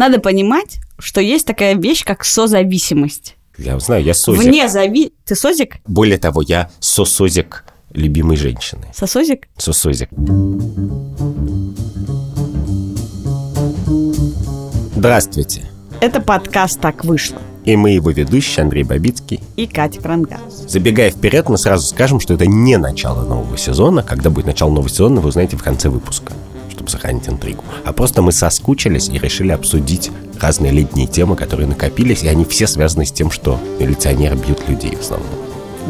Надо понимать, что есть такая вещь, как созависимость. Я знаю, я созик. Вне зави... Ты созик? Более того, я сосозик любимой женщины. Сосозик? Сосозик. Здравствуйте. Это подкаст «Так вышло» И мы его ведущие Андрей Бабицкий. и Катя Крангаус. Забегая вперед, мы сразу скажем, что это не начало нового сезона. Когда будет начало нового сезона, вы узнаете в конце выпуска, чтобы сохранить интригу. А просто мы соскучились и решили обсудить разные летние темы, которые накопились, и они все связаны с тем, что милиционеры бьют людей в основном.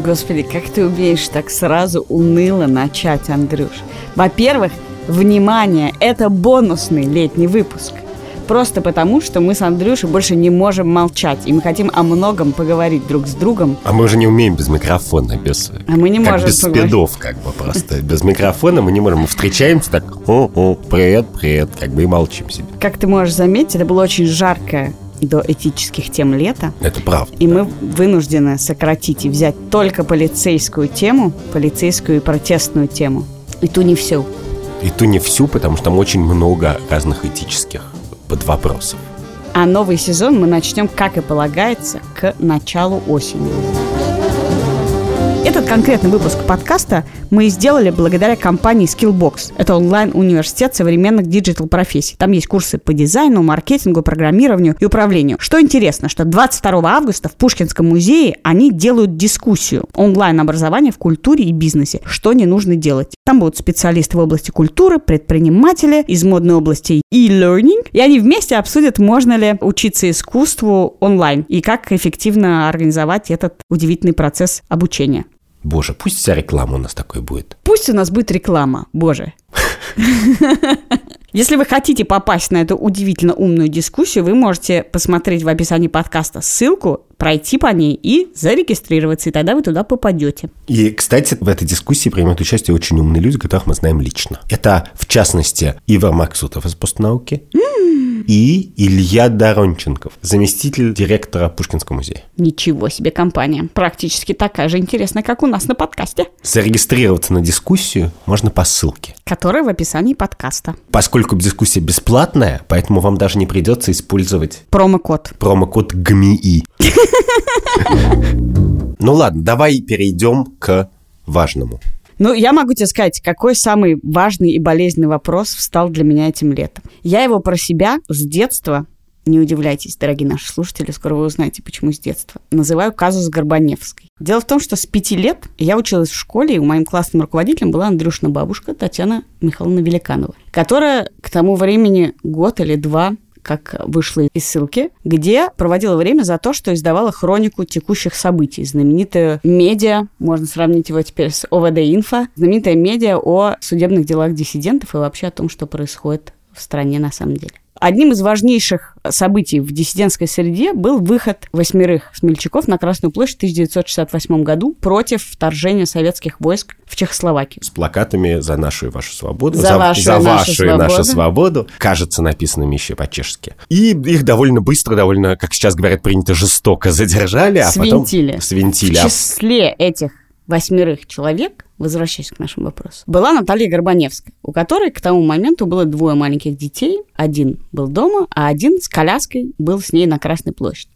Господи, как ты умеешь так сразу уныло начать, Андрюш? Во-первых, внимание, это бонусный летний выпуск. Просто потому, что мы с Андрюшей больше не можем молчать, и мы хотим о многом поговорить друг с другом. А мы уже не умеем без микрофона, без... А мы не как можем без поговорить. спидов, как бы просто. Без микрофона мы не можем. Мы встречаемся так, о, о, привет, привет, как бы и молчим себе. Как ты можешь заметить, это было очень жаркое до этических тем лета. Это правда. И мы вынуждены сократить и взять только полицейскую тему, полицейскую и протестную тему. И ту не всю. И ту не всю, потому что там очень много разных этических подвопросов. А новый сезон мы начнем, как и полагается, к началу осени. Этот конкретный выпуск подкаста мы сделали благодаря компании Skillbox. Это онлайн-университет современных диджитал-профессий. Там есть курсы по дизайну, маркетингу, программированию и управлению. Что интересно, что 22 августа в Пушкинском музее они делают дискуссию онлайн-образование в культуре и бизнесе. Что не нужно делать. Там будут специалисты в области культуры, предприниматели из модной области e-learning. И они вместе обсудят, можно ли учиться искусству онлайн и как эффективно организовать этот удивительный процесс обучения. Боже, пусть вся реклама у нас такой будет. Пусть у нас будет реклама, боже. Если вы хотите попасть на эту удивительно умную дискуссию, вы можете посмотреть в описании подкаста ссылку, пройти по ней и зарегистрироваться, и тогда вы туда попадете. И, кстати, в этой дискуссии принимают участие очень умные люди, которых мы знаем лично. Это, в частности, Ива Максутов из постнауки и Илья Доронченков, заместитель директора Пушкинского музея. Ничего себе компания. Практически такая же интересная, как у нас на подкасте, Зарегистрироваться на дискуссию можно по ссылке. которая в описании подкаста. Поскольку дискуссия бесплатная, поэтому вам даже не придется использовать Промокод. промокод ГМИИ. Ну ладно, давай перейдем к важному. Ну, я могу тебе сказать, какой самый важный и болезненный вопрос встал для меня этим летом. Я его про себя с детства, не удивляйтесь, дорогие наши слушатели, скоро вы узнаете, почему с детства, называю казус Горбаневской. Дело в том, что с пяти лет я училась в школе, и у моим классным руководителем была Андрюшина бабушка Татьяна Михайловна Великанова, которая к тому времени год или два как вышла из ссылки, где проводила время за то, что издавала хронику текущих событий. Знаменитая медиа, можно сравнить его теперь с ОВД-инфо, знаменитая медиа о судебных делах диссидентов и вообще о том, что происходит в стране на самом деле. Одним из важнейших событий в диссидентской среде был выход восьмерых смельчаков на Красную площадь в 1968 году против вторжения советских войск в Чехословакию. С плакатами «За нашу и вашу свободу», За вашу и за нашу вашу и нашу свободу. свободу», кажется, написанными еще по-чешски. И их довольно быстро, довольно, как сейчас говорят, принято жестоко задержали, а потом... Свинтили. Свинтили. В числе этих восьмерых человек, возвращаясь к нашему вопросу, была Наталья Горбаневская, у которой к тому моменту было двое маленьких детей. Один был дома, а один с коляской был с ней на Красной площади.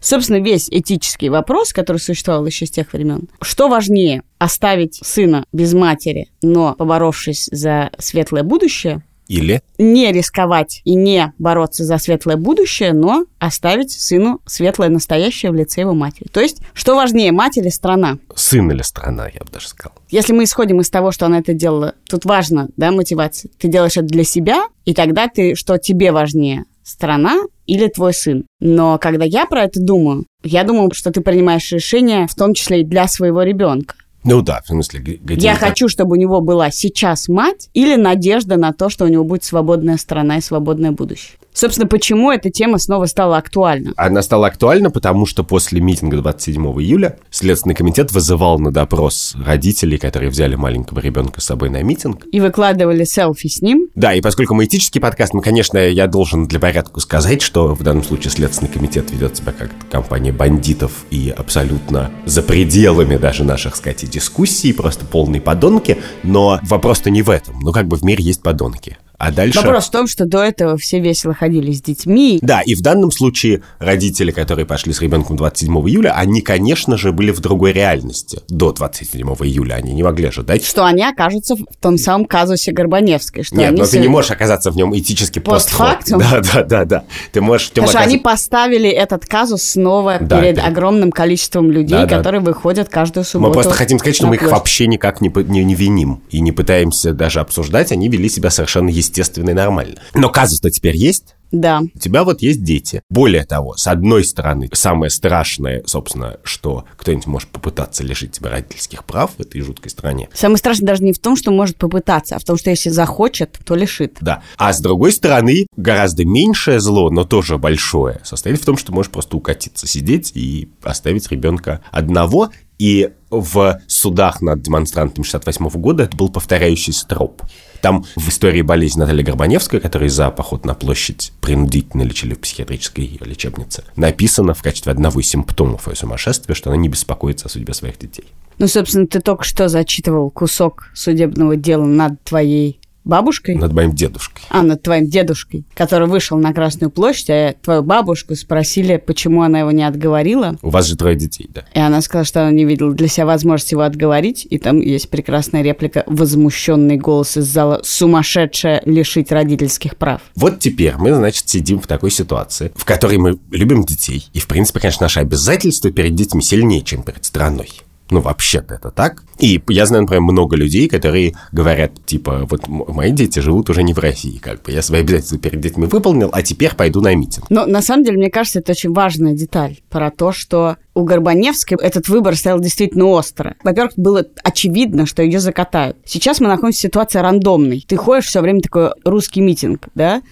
Собственно, весь этический вопрос, который существовал еще с тех времен. Что важнее, оставить сына без матери, но поборовшись за светлое будущее, Или не рисковать и не бороться за светлое будущее, но оставить сыну светлое настоящее в лице его матери. То есть, что важнее, мать или страна? сын или страна, я бы даже сказал. Если мы исходим из того, что она это делала, тут важно, да, мотивация. Ты делаешь это для себя, и тогда ты, что тебе важнее, страна или твой сын. Но когда я про это думаю, я думаю, что ты принимаешь решение, в том числе и для своего ребенка. Ну да, в смысле, где Я это- хочу, чтобы у него была сейчас мать или надежда на то, что у него будет свободная страна и свободное будущее. Собственно, почему эта тема снова стала актуальна? Она стала актуальна, потому что после митинга 27 июля Следственный комитет вызывал на допрос родителей, которые взяли маленького ребенка с собой на митинг. И выкладывали селфи с ним. Да, и поскольку мы этический подкаст, мы, конечно, я должен для порядка сказать, что в данном случае Следственный комитет ведет себя как компания бандитов и абсолютно за пределами даже наших, сказать, дискуссий, просто полные подонки. Но вопрос-то не в этом. Ну, как бы в мире есть подонки. А дальше... Вопрос в том, что до этого все весело ходили с детьми. Да, и в данном случае родители, которые пошли с ребенком 27 июля, они, конечно же, были в другой реальности. До 27 июля они не могли ожидать. Что они окажутся в том самом казусе Горбаневской. Что Нет, но ты не можешь оказаться в нем этически Постфактум? Да, да, да, да. Ты можешь Потому что они поставили этот казус снова Да, перед это- огромным количеством людей, Да, да. которые выходят каждую субботу. Мы просто хотим сказать, что мы их вообще никак не, не, не виним и не пытаемся даже обсуждать. Они вели себя совершенно естественно и нормально. Но казус-то теперь есть. Да. У тебя вот есть дети. Более того, с одной стороны, самое страшное, собственно, что кто-нибудь может попытаться лишить тебя родительских прав в этой жуткой стране. Самое страшное даже не в том, что может попытаться, а в том, что если захочет, то лишит. Да. А с другой стороны, гораздо меньшее зло, но тоже большое, состоит в том, что можешь просто укатиться, сидеть и оставить ребенка одного. И в судах над демонстрантами 68 года это был повторяющийся троп. Там в истории болезни Натальи Горбаневской, которая за поход на площадь принудительно лечили в психиатрической лечебнице, написано в качестве одного из симптомов ее сумасшествия, что она не беспокоится о судьбе своих детей. Ну, собственно, ты только что зачитывал кусок судебного дела над твоей бабушкой. Над моим дедушкой. А, над твоим дедушкой, который вышел на Красную площадь, а твою бабушку спросили, почему она его не отговорила. У вас же трое детей, да? И она сказала, что она не видела для себя возможности его отговорить. И там есть прекрасная реплика «Возмущенный голос из зала «Сумасшедшая лишить родительских прав». Вот теперь мы, значит, сидим в такой ситуации, в которой мы любим детей. И, в принципе, конечно, наше обязательство перед детьми сильнее, чем перед страной. Ну, вообще-то это так. И я знаю, например, много людей, которые говорят, типа, вот мои дети живут уже не в России, как бы я свои обязательства перед детьми выполнил, а теперь пойду на митинг. Но на самом деле, мне кажется, это очень важная деталь про то, что у Горбаневской этот выбор стоял действительно остро. Во-первых, было очевидно, что ее закатают. Сейчас мы находимся в ситуации рандомной. Ты ходишь все время такой русский митинг, да?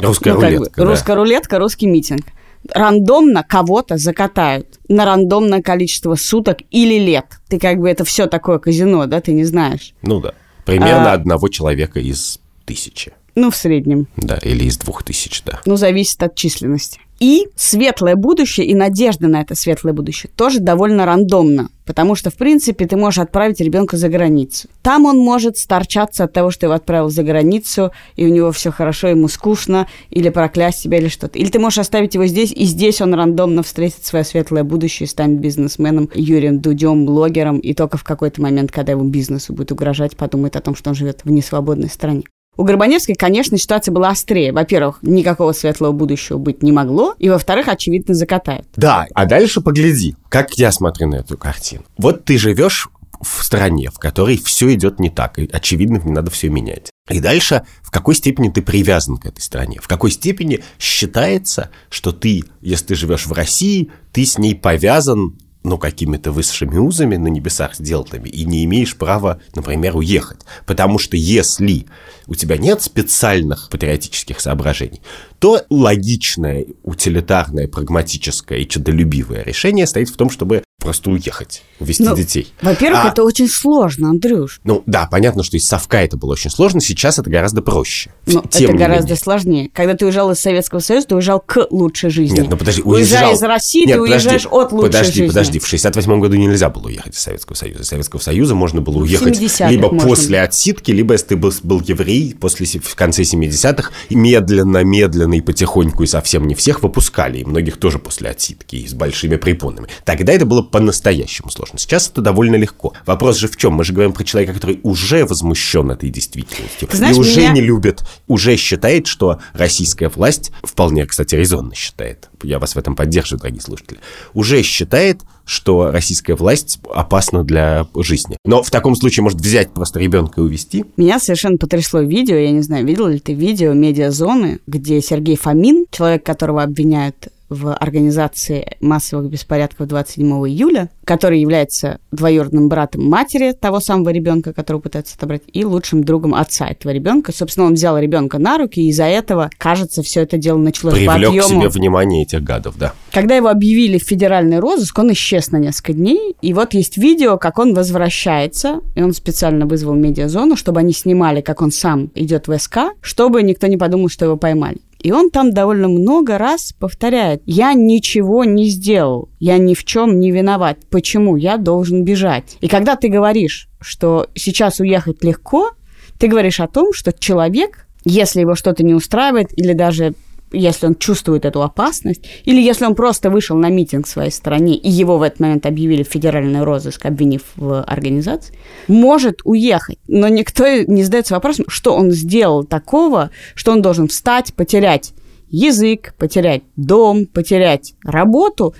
Русская Ну, как бы, рулетка, да. Русская рулетка, русский митинг. Рандомно кого-то закатают на рандомное количество суток или лет. Ты как бы это все такое казино, да, ты не знаешь. Ну да. Примерно А- одного человека из тысячи. Ну, в среднем. Да, или из двух тысяч, да. Ну, зависит от численности. И светлое будущее, и надежда на это светлое будущее тоже довольно рандомно. Потому что, в принципе, ты можешь отправить ребенка за границу. Там он может сторчаться от того, что его отправил за границу, и у него все хорошо, ему скучно, или проклясть себя, или что-то. Или ты можешь оставить его здесь, и здесь он рандомно встретит свое светлое будущее, станет бизнесменом, Юрием Дудем, блогером, и только в какой-то момент, когда его бизнесу будет угрожать, подумает о том, что он живет в несвободной стране. У Горбаневской, конечно, ситуация была острее. Во-первых, никакого светлого будущего быть не могло, и, во-вторых, очевидно, закатают. Да, а дальше погляди, как я смотрю на эту картину. Вот ты живешь в стране, в которой все идет не так, и очевидно, не надо все менять. И дальше, в какой степени ты привязан к этой стране, в какой степени считается, что ты, если ты живешь в России, ты с ней повязан ну, какими-то высшими узами на небесах сделанными, и не имеешь права, например, уехать. Потому что если у тебя нет специальных патриотических соображений, то логичное, утилитарное, прагматическое и чудолюбивое решение стоит в том, чтобы просто уехать, увезти Ну, детей. Во-первых, А- это очень сложно, Андрюш. Ну, да, понятно, что из совка это было очень сложно, сейчас это гораздо проще. Но Тем это гораздо менее. сложнее. Когда ты уезжал из Советского Союза, ты уезжал к лучшей жизни. Нет, ну подожди, Уезжая уезжал... из России, Нет, ты уезжаешь от лучшей подожди, жизни. Подожди, в 68 году нельзя было уехать из Советского Союза. Из Советского Союза можно было уехать 70-х либо после отсидки, либо если ты был, был еврей, после, се- в конце 70-х, и медленно, медленно и потихоньку, и совсем не всех выпускали, и многих тоже после отсидки, и с большими препонами. Тогда это было по-настоящему сложно. Сейчас это довольно легко. Вопрос же в чем? Мы же говорим про человека, который уже возмущен этой действительностью. Ты знаешь, и уже меня- не любит, уже считает, что российская власть, вполне, кстати, резонно считает, я вас в этом поддерживаю, дорогие слушатели, уже считает, что российская власть опасна для жизни. Но в таком случае может взять просто ребенка и увезти. Меня совершенно потрясло видео, я не знаю, видел ли ты видео медиазоны, где Сергей Фомин, человек, которого обвиняют в организации массовых беспорядков 27 июля, который является двоюродным братом матери того самого ребенка, которого пытаются отобрать, и лучшим другом отца этого ребенка. Собственно, он взял ребенка на руки, и из-за этого, кажется, все это дело началось по Привлек к объему. себе внимание этих гадов, да. Когда его объявили в федеральный розыск, он исчез на несколько дней. И вот есть видео, как он возвращается. И он специально вызвал медиазону, чтобы они снимали, как он сам идет в СК, чтобы никто не подумал, что его поймали. И он там довольно много раз повторяет, я ничего не сделал, я ни в чем не виноват, почему я должен бежать. И когда ты говоришь, что сейчас уехать легко, ты говоришь о том, что человек если его что-то не устраивает, или даже если он чувствует эту опасность, или если он просто вышел на митинг в своей стране, и его в этот момент объявили в федеральный розыск, обвинив в организации, может уехать. Но никто не задается вопросом, что он сделал такого, что он должен встать, потерять язык, потерять дом, потерять работу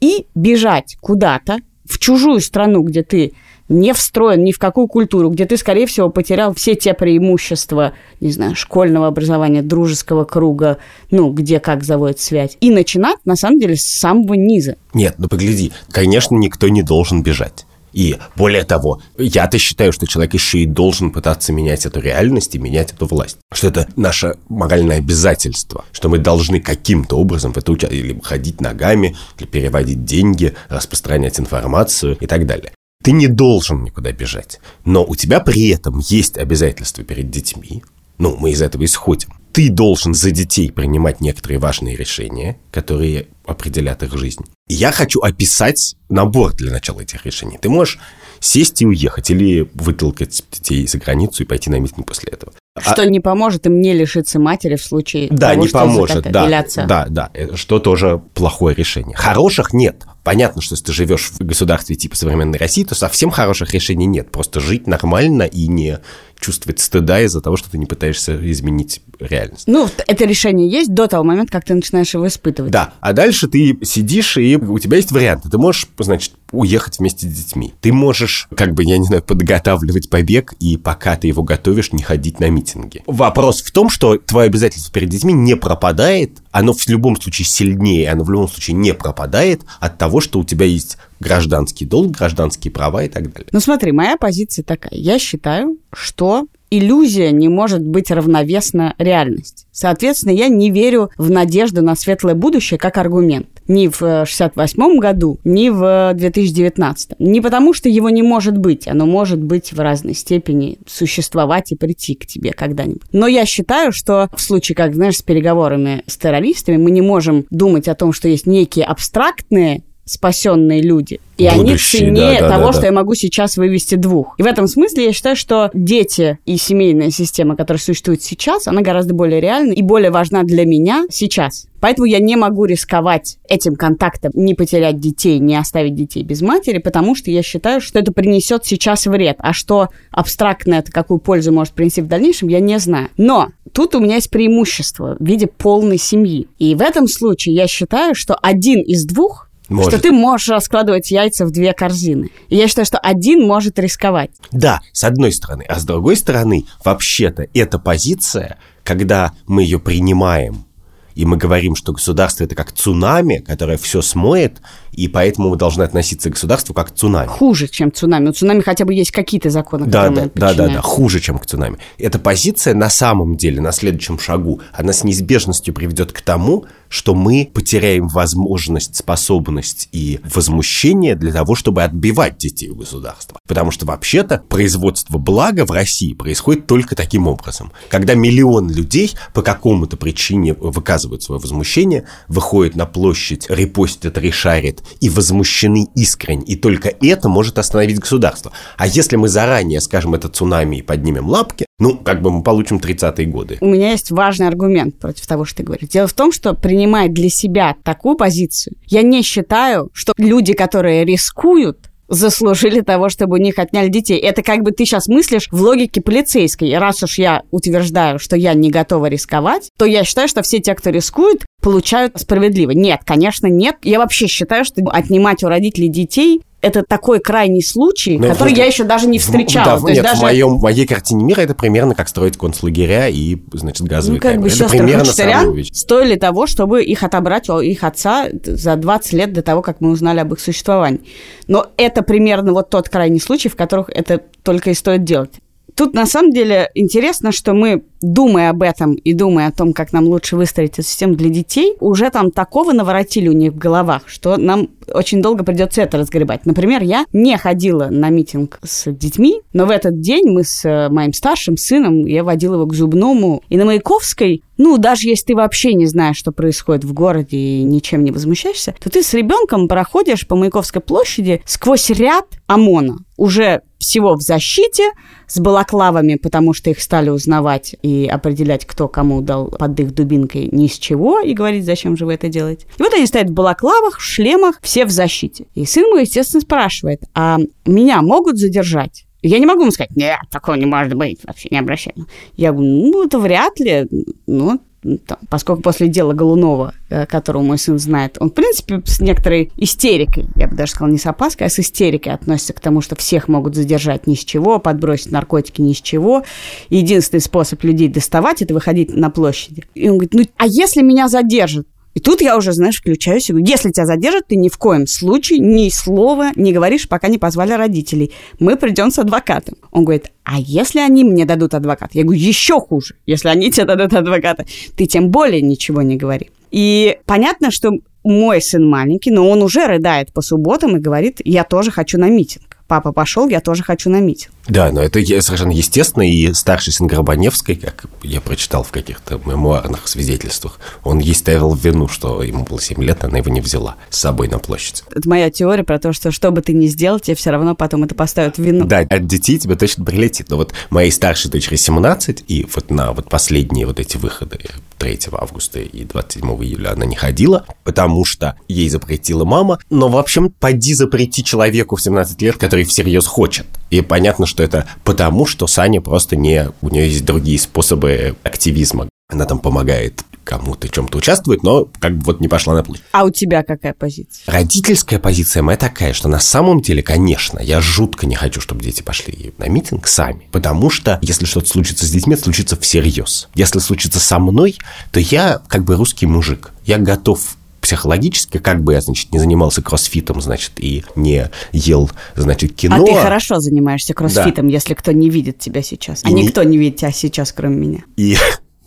и бежать куда-то в чужую страну, где ты не встроен ни в какую культуру, где ты, скорее всего, потерял все те преимущества, не знаю, школьного образования, дружеского круга, ну, где как заводит связь. И начинать, на самом деле, с самого низа. Нет, ну погляди, конечно, никто не должен бежать. И более того, я-то считаю, что человек еще и должен пытаться менять эту реальность и менять эту власть. Что это наше моральное обязательство, что мы должны каким-то образом в это участвовать, или ходить ногами, или переводить деньги, распространять информацию и так далее. Ты не должен никуда бежать, но у тебя при этом есть обязательства перед детьми. Ну, мы из этого исходим. Ты должен за детей принимать некоторые важные решения, которые определят их жизнь. И я хочу описать набор для начала этих решений. Ты можешь сесть и уехать, или вытолкать детей за границу и пойти на митинг после этого. Что а... не поможет им не лишиться матери в случае да, того, не что поможет, да, отца. Да, да, что тоже плохое решение. Хороших нет. Понятно, что если ты живешь в государстве типа современной России, то совсем хороших решений нет. Просто жить нормально и не чувствовать стыда из-за того, что ты не пытаешься изменить реальность. Ну, это решение есть до того момента, как ты начинаешь его испытывать. Да, а дальше ты сидишь, и у тебя есть варианты. Ты можешь, значит, уехать вместе с детьми. Ты можешь, как бы, я не знаю, подготавливать побег, и пока ты его готовишь, не ходить на митинги. Вопрос в том, что твое обязательство перед детьми не пропадает, оно в любом случае сильнее, оно в любом случае не пропадает от того, что у тебя есть гражданский долг, гражданские права и так далее. Ну смотри, моя позиция такая. Я считаю, что иллюзия не может быть равновесна реальности. Соответственно, я не верю в надежду на светлое будущее как аргумент. Ни в 68 году, ни в 2019. Не потому, что его не может быть. Оно может быть в разной степени существовать и прийти к тебе когда-нибудь. Но я считаю, что в случае, как, знаешь, с переговорами с террористами, мы не можем думать о том, что есть некие абстрактные спасенные люди. И Будущие, они ценнее да, да, того, да, да. что я могу сейчас вывести двух. И в этом смысле я считаю, что дети и семейная система, которая существует сейчас, она гораздо более реальна и более важна для меня сейчас. Поэтому я не могу рисковать этим контактом, не потерять детей, не оставить детей без матери, потому что я считаю, что это принесет сейчас вред. А что абстрактно это, какую пользу может принести в дальнейшем, я не знаю. Но тут у меня есть преимущество в виде полной семьи. И в этом случае я считаю, что один из двух может. Что ты можешь раскладывать яйца в две корзины. И я считаю, что один может рисковать. Да, с одной стороны. А с другой стороны, вообще-то, эта позиция, когда мы ее принимаем, и мы говорим, что государство это как цунами, которое все смоет, и поэтому мы должны относиться к государству как к цунами. Хуже, чем цунами. У цунами хотя бы есть какие-то законы, да, да, да, да, да, хуже, чем к цунами. Эта позиция на самом деле, на следующем шагу, она с неизбежностью приведет к тому, что мы потеряем возможность, способность и возмущение для того, чтобы отбивать детей у государства. Потому что вообще-то производство блага в России происходит только таким образом. Когда миллион людей по какому-то причине выказывают свое возмущение, выходят на площадь, репостят, решарят и возмущены искренне. И только это может остановить государство. А если мы заранее скажем это цунами и поднимем лапки, ну, как бы мы получим 30-е годы. У меня есть важный аргумент против того, что ты говоришь. Дело в том, что принимая для себя такую позицию, я не считаю, что люди, которые рискуют, заслужили того, чтобы у них отняли детей. Это как бы ты сейчас мыслишь в логике полицейской. Раз уж я утверждаю, что я не готова рисковать, то я считаю, что все те, кто рискует, получают справедливо. Нет, конечно, нет. Я вообще считаю, что отнимать у родителей детей это такой крайний случай, Но который в, я еще даже не встречала. Да, нет, даже... в, моем, в моей картине мира это примерно как строить концлагеря и, значит, газовые ну, как камеры. Бы это примерно самое стоили того, чтобы их отобрать у их отца за 20 лет до того, как мы узнали об их существовании. Но это примерно вот тот крайний случай, в которых это только и стоит делать. Тут на самом деле интересно, что мы, думая об этом и думая о том, как нам лучше выстроить эту систему для детей, уже там такого наворотили у них в головах, что нам очень долго придется это разгребать. Например, я не ходила на митинг с детьми, но в этот день мы с э, моим старшим сыном, я водила его к зубному, и на Маяковской ну, даже если ты вообще не знаешь, что происходит в городе и ничем не возмущаешься, то ты с ребенком проходишь по Маяковской площади сквозь ряд ОМОНа. Уже всего в защите, с балаклавами, потому что их стали узнавать и определять, кто кому дал под их дубинкой ни с чего, и говорить, зачем же вы это делаете. И вот они стоят в балаклавах, в шлемах, все в защите. И сын мой, естественно, спрашивает, а меня могут задержать? Я не могу ему сказать, нет, такого не может быть, вообще не обращай. Я говорю, ну, это вряд ли, ну, там, поскольку после дела Голунова, э, которого мой сын знает, он, в принципе, с некоторой истерикой, я бы даже сказала, не с опаской, а с истерикой относится к тому, что всех могут задержать ни с чего, подбросить наркотики ни с чего. Единственный способ людей доставать – это выходить на площади. И он говорит, ну, а если меня задержат? И тут я уже, знаешь, включаюсь и говорю, если тебя задержат, ты ни в коем случае ни слова не говоришь, пока не позвали родителей. Мы придем с адвокатом. Он говорит, а если они мне дадут адвоката? Я говорю, еще хуже. Если они тебе дадут адвоката, ты тем более ничего не говори. И понятно, что мой сын маленький, но он уже рыдает по субботам и говорит, я тоже хочу на митинг папа пошел, я тоже хочу на митинг. Да, но это совершенно естественно, и старший сын Горбаневской, как я прочитал в каких-то мемуарных свидетельствах, он ей ставил вину, что ему было 7 лет, она его не взяла с собой на площадь. Это моя теория про то, что что бы ты ни сделал, тебе все равно потом это поставят в вину. Да, от детей тебе точно прилетит. Но вот моей старшей дочери 17, и вот на вот последние вот эти выходы 3 августа и 27 июля она не ходила, потому что ей запретила мама. Но, в общем, поди запрети человеку в 17 лет, который всерьез хочет. И понятно, что это потому, что Саня просто не... У нее есть другие способы активизма. Она там помогает кому-то чем-то участвует, но как бы вот не пошла на площадь. А у тебя какая позиция? Родительская позиция моя такая, что на самом деле, конечно, я жутко не хочу, чтобы дети пошли на митинг сами, потому что если что-то случится с детьми, это случится всерьез. Если случится со мной, то я как бы русский мужик. Я готов психологически, как бы я, значит, не занимался кроссфитом, значит, и не ел, значит, кино. А ты хорошо занимаешься кроссфитом, да. если кто не видит тебя сейчас. А и никто не... не видит тебя сейчас, кроме меня. И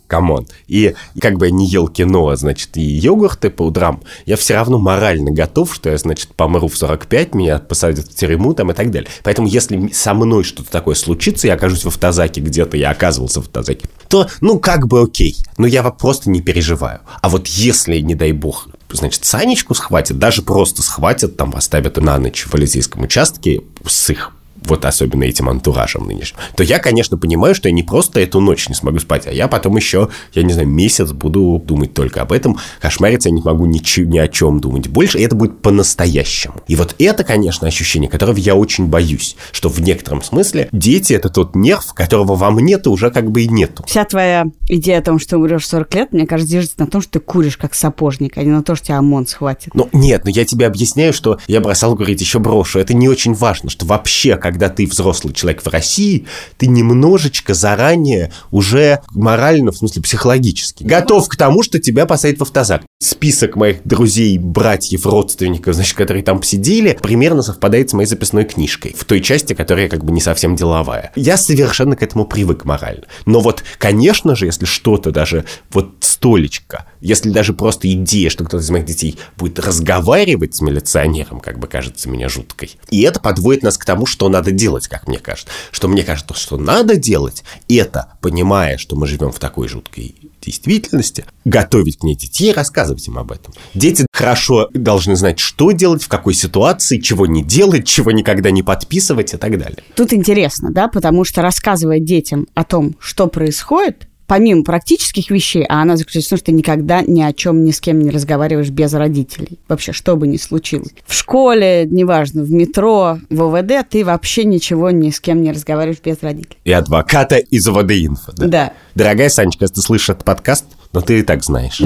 come on. И как бы я не ел киноа, значит, и йогурты по утрам, я все равно морально готов, что я, значит, помру в 45, меня посадят в тюрьму там и так далее. Поэтому если со мной что-то такое случится, я окажусь в автозаке где-то, я оказывался в автозаке, то, ну, как бы окей. Но я просто не переживаю. А вот если, не дай бог, значит, Санечку схватят, даже просто схватят, там, оставят на ночь в полицейском участке с их вот особенно этим антуражем нынешним, то я, конечно, понимаю, что я не просто эту ночь не смогу спать, а я потом еще, я не знаю, месяц буду думать только об этом, кошмариться я не могу ни, ни о чем думать больше, и это будет по-настоящему. И вот это, конечно, ощущение, которого я очень боюсь, что в некотором смысле дети – это тот нерв, которого во мне-то уже как бы и нету. Вся твоя идея о том, что умрешь 40 лет, мне кажется, держится на том, что ты куришь как сапожник, а не на то, что тебя ОМОН схватит. Ну, нет, но я тебе объясняю, что я бросал говорить еще брошу. Это не очень важно, что вообще, когда ты взрослый человек в России, ты немножечко заранее уже морально, в смысле психологически, готов к тому, что тебя посадят в автозак. Список моих друзей, братьев, родственников, значит, которые там посидели, примерно совпадает с моей записной книжкой, в той части, которая как бы не совсем деловая. Я совершенно к этому привык морально. Но вот, конечно же, если что-то даже, вот столечко, если даже просто идея, что кто-то из моих детей будет разговаривать с милиционером, как бы кажется мне жуткой, и это подводит нас к тому, что надо делать, как мне кажется. Что мне кажется, что надо делать, это, понимая, что мы живем в такой жуткой действительности, готовить к ней детей и рассказывать им об этом. Дети хорошо должны знать, что делать, в какой ситуации, чего не делать, чего никогда не подписывать и так далее. Тут интересно, да, потому что рассказывая детям о том, что происходит, помимо практических вещей, а она заключается в том, что ты никогда ни о чем ни с кем не разговариваешь без родителей. Вообще, что бы ни случилось. В школе, неважно, в метро, в ОВД, ты вообще ничего ни с кем не разговариваешь без родителей. И адвоката из ОВД Инфо, да? Да. Дорогая Санечка, если ты слышишь этот подкаст, но ты и так знаешь.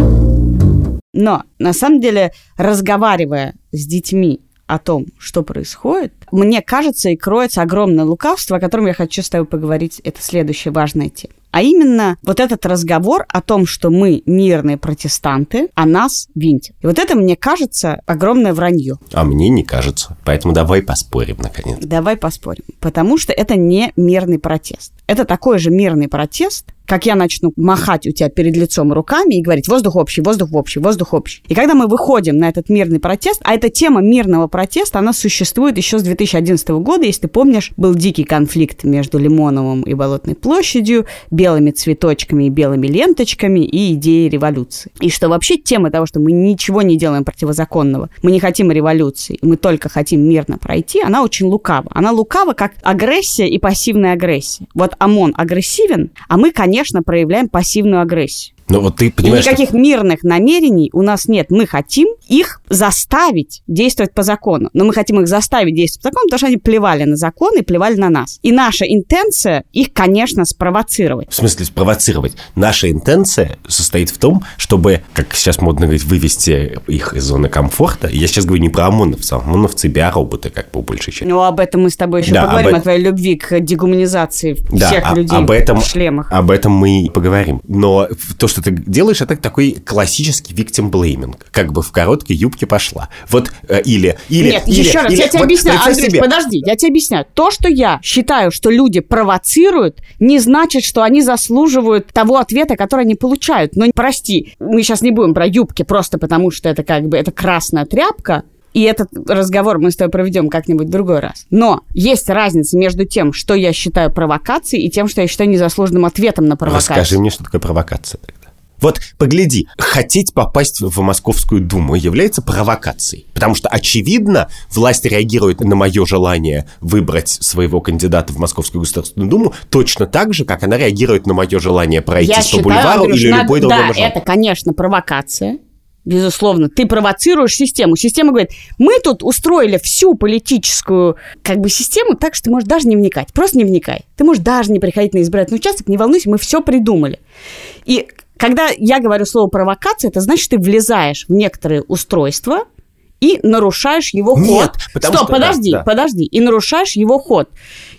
Но, на самом деле, разговаривая с детьми о том, что происходит, мне кажется, и кроется огромное лукавство, о котором я хочу с тобой поговорить. Это следующая важная тема. А именно вот этот разговор о том, что мы мирные протестанты, а нас винтят. И вот это, мне кажется, огромное вранье. А мне не кажется. Поэтому давай поспорим, наконец. Давай поспорим. Потому что это не мирный протест. Это такой же мирный протест, как я начну махать у тебя перед лицом руками и говорить воздух общий, воздух общий, воздух общий. И когда мы выходим на этот мирный протест, а эта тема мирного протеста, она существует еще с 2011 года, если ты помнишь, был дикий конфликт между Лимоновым и Болотной площадью, белыми цветочками и белыми ленточками и идеей революции. И что вообще тема того, что мы ничего не делаем противозаконного, мы не хотим революции, мы только хотим мирно пройти, она очень лукава. Она лукава как агрессия и пассивная агрессия. Вот ОМОН агрессивен, а мы, конечно, проявляем пассивную агрессию. Но вот ты понимаешь, И никаких что... мирных намерений у нас нет. Мы хотим их заставить действовать по закону. Но мы хотим их заставить действовать по закону, потому что они плевали на закон и плевали на нас. И наша интенция их, конечно, спровоцировать. В смысле спровоцировать? Наша интенция состоит в том, чтобы, как сейчас модно говорить, вывести их из зоны комфорта. Я сейчас говорю не про ОМОНовцев. ОМОНовцы биороботы, как бы, большей части. Ну, об этом мы с тобой еще да, поговорим, об... о твоей любви к дегуманизации да, всех а, людей об этом, в шлемах. Об этом мы и поговорим. Но то, что ты делаешь, это такой классический victim blaming. Как бы в короткой юбке пошла. Вот э, или... или Нет, или, еще раз, или, я тебе вот, объясняю. Андрей, себе. подожди, я тебе объясняю. То, что я считаю, что люди провоцируют, не значит, что они заслуживают того ответа, который они получают. Но прости, мы сейчас не будем про юбки, просто потому что это как бы это красная тряпка, и этот разговор мы с тобой проведем как-нибудь в другой раз. Но есть разница между тем, что я считаю провокацией, и тем, что я считаю незаслуженным ответом на провокацию. Расскажи мне, что такое провокация. Вот погляди, хотеть попасть в Московскую Думу является провокацией. Потому что, очевидно, власть реагирует на мое желание выбрать своего кандидата в Московскую Государственную Думу точно так же, как она реагирует на мое желание пройти Я по считаю, бульвару Андрюш, или надо, любой другой Да, маршрут. это, конечно, провокация. Безусловно, ты провоцируешь систему. Система говорит, мы тут устроили всю политическую как бы систему так, что ты можешь даже не вникать. Просто не вникай. Ты можешь даже не приходить на избирательный участок, не волнуйся, мы все придумали. И когда я говорю слово провокация, это значит, ты влезаешь в некоторые устройства и нарушаешь его Нет, ход. потому Стоп, что, подожди, да, да. подожди. И нарушаешь его ход.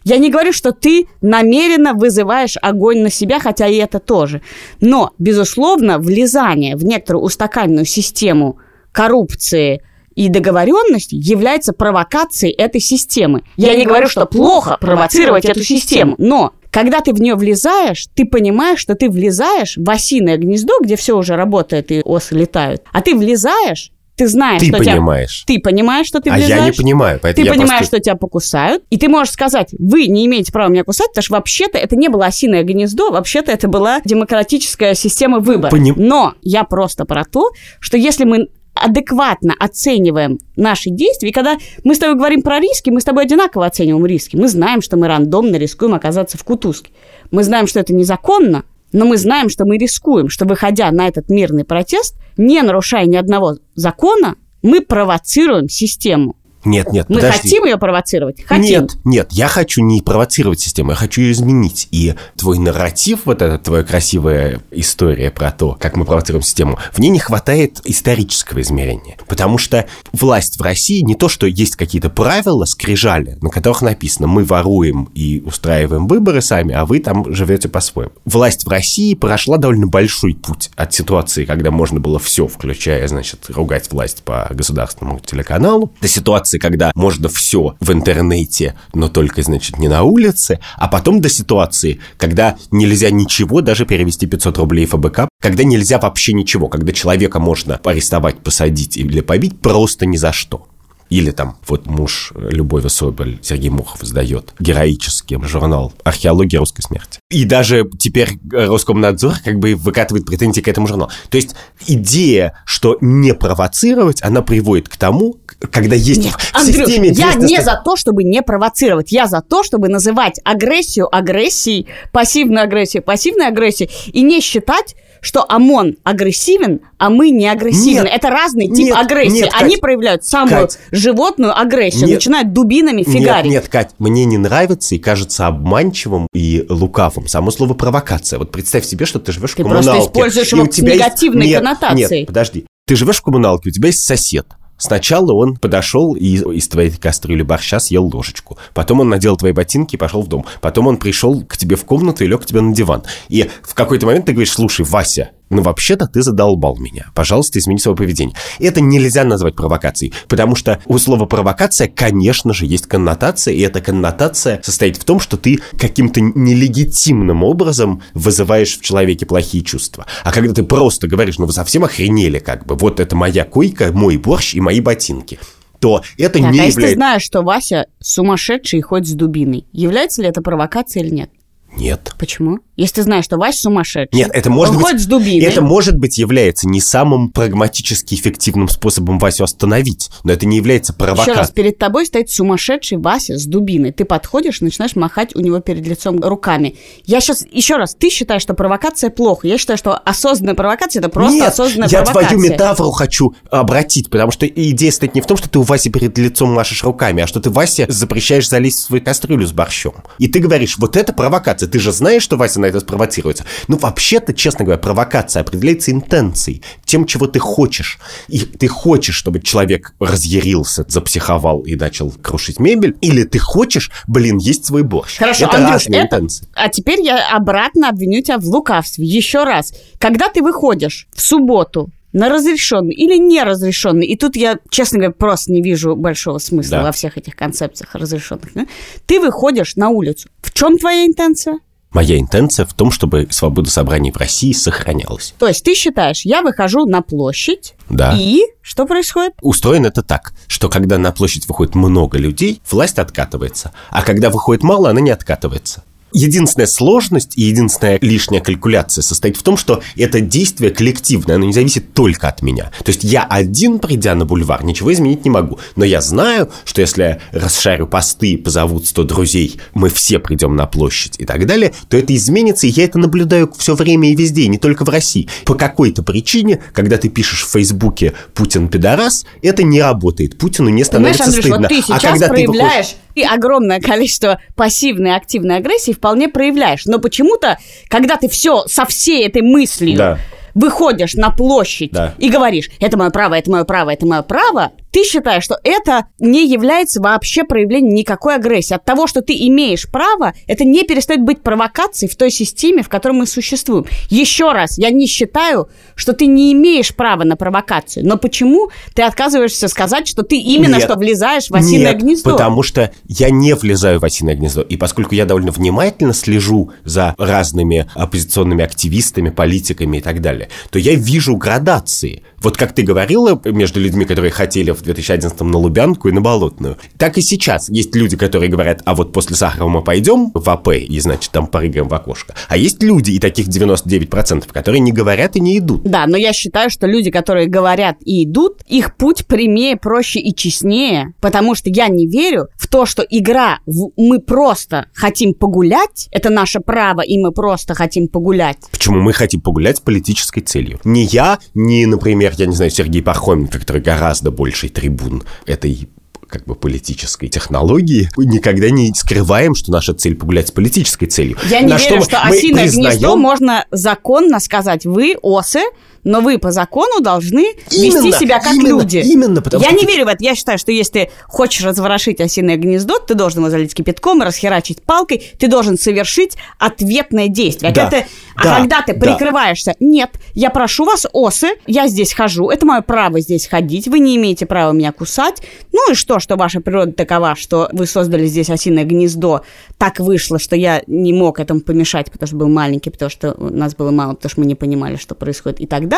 Я не говорю, что ты намеренно вызываешь огонь на себя, хотя и это тоже. Но, безусловно, влезание в некоторую устаканенную систему коррупции и договоренности является провокацией этой системы. Я, не говорю, что плохо провоцировать эту систему, но когда ты в нее влезаешь, ты понимаешь, что ты влезаешь в осиное гнездо, где все уже работает и осы летают, а ты влезаешь ты знаешь, Ты что понимаешь. Тебя... Ты понимаешь, что ты А влезаешь. я не понимаю, поэтому Ты понимаешь, просто- что тебя покусают, и ты можешь сказать, вы не имеете права меня кусать, потому что вообще-то это не было осиное гнездо, вообще-то это была демократическая система выбора. Поним- Но я просто про то, что если мы адекватно оцениваем наши действия, и когда мы с тобой говорим про риски, мы с тобой одинаково оцениваем риски. Мы знаем, что мы рандомно рискуем оказаться в кутузке. Мы знаем, что это незаконно, но мы знаем, что мы рискуем, что выходя на этот мирный протест, не нарушая ни одного закона, мы провоцируем систему. Нет, нет, Мы подожди. хотим ее провоцировать? Хотим. Нет, нет, я хочу не провоцировать систему, я хочу ее изменить. И твой нарратив, вот эта твоя красивая история про то, как мы провоцируем систему, в ней не хватает исторического измерения. Потому что власть в России не то, что есть какие-то правила, скрижали, на которых написано, мы воруем и устраиваем выборы сами, а вы там живете по-своему. Власть в России прошла довольно большой путь от ситуации, когда можно было все, включая, значит, ругать власть по государственному телеканалу, до ситуации, когда можно все в интернете, но только, значит, не на улице, а потом до ситуации, когда нельзя ничего, даже перевести 500 рублей ФБК, когда нельзя вообще ничего, когда человека можно арестовать, посадить или побить просто ни за что. Или там вот муж Любови Соболь, Сергей Мухов, издает героический журнал «Археология русской смерти». И даже теперь Роскомнадзор как бы выкатывает претензии к этому журналу. То есть идея, что не провоцировать, она приводит к тому, когда есть Нет, в Андрюш, системе... я 200 не за то, чтобы не провоцировать. Я за то, чтобы называть агрессию агрессией, пассивную агрессию пассивной агрессией, и не считать, что ОМОН агрессивен, а мы не агрессивны. Нет, Это разный тип нет, агрессии. нет, Кать, Они проявляют самую Кать. животную агрессию, Нет. начинают дубинами фигарить. Нет, нет, Кать, мне не нравится и кажется обманчивым и лукавым само слово провокация. Вот представь себе, что ты живешь Ты в просто коммуналке. используешь и его у тебя с есть- негативной Нет, коннотацией. Нет, подожди. Ты живешь в коммуналке, у тебя есть сосед. Сначала он подошел и из твоей кастрюли борща съел ложечку. Потом он надел твои ботинки и пошел в дом. Потом он пришел к тебе в комнату и лег к тебе на диван. И в какой-то момент ты говоришь, слушай, Вася, ну вообще-то ты задолбал меня, пожалуйста, измени свое поведение. Это нельзя назвать провокацией, потому что у слова провокация, конечно же, есть коннотация, и эта коннотация состоит в том, что ты каким-то нелегитимным образом вызываешь в человеке плохие чувства. А когда ты просто говоришь, ну вы совсем охренели как бы, вот это моя койка, мой борщ и мои ботинки то это так, не а является... если ты знаешь, что Вася сумасшедший и ходит с дубиной, является ли это провокацией или нет? Нет. Почему? Если ты знаешь, что Вася сумасшедший. Нет, это может быть... с дубиной. Это, может быть, является не самым прагматически эффективным способом Васю остановить, но это не является Еще раз, провокацией. перед тобой стоит сумасшедший Вася с дубиной. Ты подходишь и начинаешь махать у него перед лицом руками. Я сейчас, еще раз, ты считаешь, что провокация плохо. Я считаю, что осознанная провокация – это просто Нет, осознанная я провокация. твою метафору хочу обратить, потому что идея стоит не в том, что ты у Васи перед лицом машешь руками, а что ты Васе запрещаешь залезть в свою кастрюлю с борщом. И ты говоришь, вот это провокация. Ты же знаешь, что Вася на это спровоцируется. Ну, вообще-то, честно говоря, провокация определяется интенцией, тем, чего ты хочешь. И ты хочешь, чтобы человек разъярился, запсиховал и начал крушить мебель, или ты хочешь, блин, есть свой борщ. Хорошо, это Андрюш, разные это... интенции. А теперь я обратно обвиню тебя в лукавстве. Еще раз. Когда ты выходишь в субботу на разрешенный или неразрешенный, и тут я, честно говоря, просто не вижу большого смысла Да. во всех этих концепциях разрешенных, да? ты выходишь на улицу. В чем твоя интенция? Моя интенция в том, чтобы свобода собраний в России сохранялась. То есть ты считаешь, я выхожу на площадь, Да. и что происходит? Устроено это так, что когда на площадь выходит много людей, власть откатывается, а когда выходит мало, она не откатывается. Единственная сложность и единственная лишняя калькуляция состоит в том, что это действие коллективное, оно не зависит только от меня. То есть я один, придя на бульвар, ничего изменить не могу. Но я знаю, что если я расшарю посты, позовут 100 друзей, мы все придем на площадь и так далее, то это изменится, и я это наблюдаю все время и везде, и не только в России. По какой-то причине, когда ты пишешь в Фейсбуке «Путин пидорас», это не работает. Путину не Понимаешь, становится Андрюш, стыдно. вот ты а сейчас когда ты выходишь- и огромное количество пассивной и активной агрессии вполне проявляешь. Но почему-то, когда ты все со всей этой мыслью Да. выходишь на площадь Да. и говоришь, это мое право, это мое право, это мое право, ты считаешь, что это не является вообще проявлением никакой агрессии. От того, что ты имеешь право, это не перестает быть провокацией в той системе, в которой мы существуем. Еще раз, я не считаю, что ты не имеешь права на провокацию. Но почему ты отказываешься сказать, что ты именно Нет. что влезаешь в осиное Нет, гнездо? потому что я не влезаю в осиное гнездо. И поскольку я довольно внимательно слежу за разными оппозиционными активистами, политиками и так далее, то я вижу градации. Вот как ты говорила между людьми, которые хотели в 2011 на Лубянку и на Болотную, так и сейчас есть люди, которые говорят, а вот после Сахарова мы пойдем в АП, и, значит, там порыгаем в окошко. А есть люди, и таких 99%, которые не говорят и не идут. Да, но я считаю, что люди, которые говорят и идут, их путь прямее, проще и честнее, потому что я не верю в то, что игра в «мы просто хотим погулять», это наше право, и мы просто хотим погулять. Почему мы хотим погулять с политической целью? Не я, не, например, я не знаю, Сергей Пархоменко, который гораздо больший трибун этой как бы политической технологии, мы никогда не скрываем, что наша цель погулять с политической целью. Я не На верю, что мы осиное гнездо признаем- можно законно сказать «вы, осы», но вы по закону должны Именно, вести себя как именно, люди. именно, потому Я что не верю в это. Я считаю, что если ты хочешь разворошить осиное гнездо, ты должен его залить кипятком и расхерачить палкой. Ты должен совершить ответное действие. А Да, когда ты- а да, когда ты да. прикрываешься, нет, я прошу вас, осы, я здесь хожу, это мое право здесь ходить, вы не имеете права меня кусать. Ну и что, что ваша природа такова, что вы создали здесь осиное гнездо. Так вышло, что я не мог этому помешать, потому что был маленький, потому что у нас было мало, потому что мы не понимали, что происходит и так далее.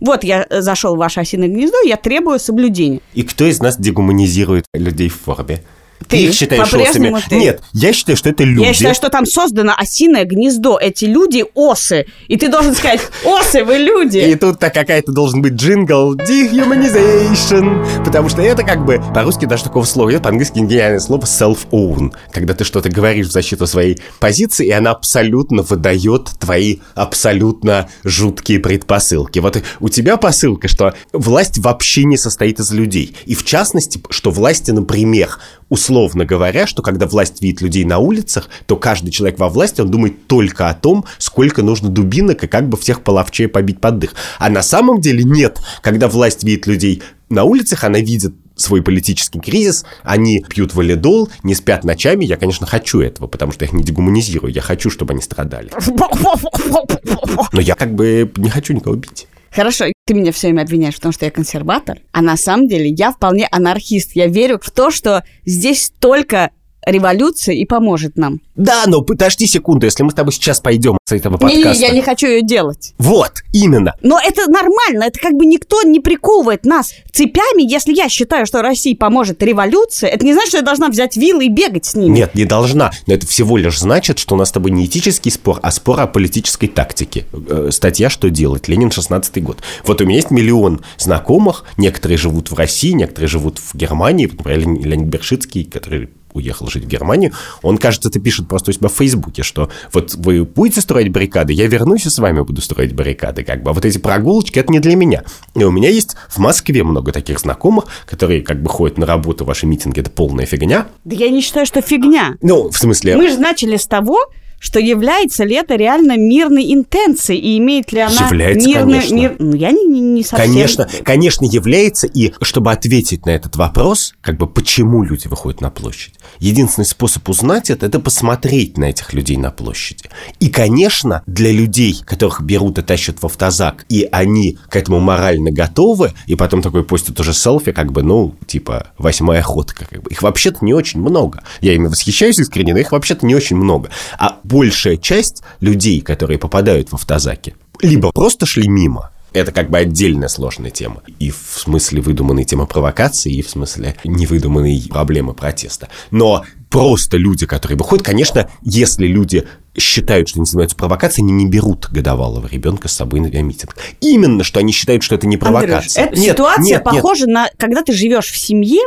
Вот я э, зашел в ваше осиное гнездо, я требую соблюдения. И кто из нас дегуманизирует людей в форме? Ты. их считаешь осами? ты. Нет, я считаю, что это люди. Я считаю, что там создано осиное гнездо. Эти люди осы. И ты должен сказать, осы, вы люди. И тут-то какая-то должен быть джингл dehumanization, потому что это как бы по-русски даже такого слова нет, по-английски гениальное слово self-own, когда ты что-то говоришь в защиту своей позиции, и она абсолютно выдает твои абсолютно жуткие предпосылки. Вот у тебя посылка, что власть вообще не состоит из людей. И в частности, что власти, например, условно говоря, что когда власть видит людей на улицах, то каждый человек во власти, он думает только о том, сколько нужно дубинок и как бы всех половчее побить под дых. А на самом деле нет. Когда власть видит людей на улицах, она видит свой политический кризис, они пьют валидол, не спят ночами. Я, конечно, хочу этого, потому что я их не дегуманизирую. Я хочу, чтобы они страдали. Но я как бы не хочу никого бить. Хорошо, ты меня все время обвиняешь в том, что я консерватор, а на самом деле я вполне анархист. Я верю в то, что здесь только революция и поможет нам. Да, но подожди секунду, если мы с тобой сейчас пойдем с этого подкаста. Не, я не хочу ее делать. Вот, именно. Но это нормально, это как бы никто не приковывает нас цепями, если я считаю, что России поможет революция, это не значит, что я должна взять вилы и бегать с ними. Нет, не должна, но это всего лишь значит, что у нас с тобой не этический спор, а спор о политической тактике. Э, статья «Что делать?» Ленин, 16 год. Вот у меня есть миллион знакомых, некоторые живут в России, некоторые живут в Германии, например, Леонид Бершицкий, который уехал жить в Германию, он, кажется, это пишет просто у себя в Фейсбуке, что вот вы будете строить баррикады, я вернусь и с вами буду строить баррикады, как бы. А вот эти прогулочки, это не для меня. И у меня есть в Москве много таких знакомых, которые как бы ходят на работу, ваши митинги, это полная фигня. Да я не считаю, что фигня. Ну, в смысле... Мы же начали с того, что является ли это реально мирной интенцией и имеет ли она является, мирный конечно. мир. Ну, я не, не, совсем. Конечно, конечно, является. И чтобы ответить на этот вопрос, как бы почему люди выходят на площадь, единственный способ узнать это, это посмотреть на этих людей на площади. И, конечно, для людей, которых берут и тащат в автозак, и они к этому морально готовы, и потом такой постят уже селфи, как бы, ну, типа, восьмая ходка. Как бы. Их вообще-то не очень много. Я ими восхищаюсь искренне, но их вообще-то не очень много. А большая часть людей, которые попадают в автозаки, либо просто шли мимо, это как бы отдельная сложная тема. И в смысле выдуманной темы провокации, и в смысле невыдуманной проблемы протеста. Но просто люди, которые выходят, конечно, если люди считают, что они занимаются провокацией, они не берут годовалого ребенка с собой на митинг. Именно, что они считают, что это не провокация. Андрюш, эта ситуация нет, похожа нет. на, когда ты живешь в семье,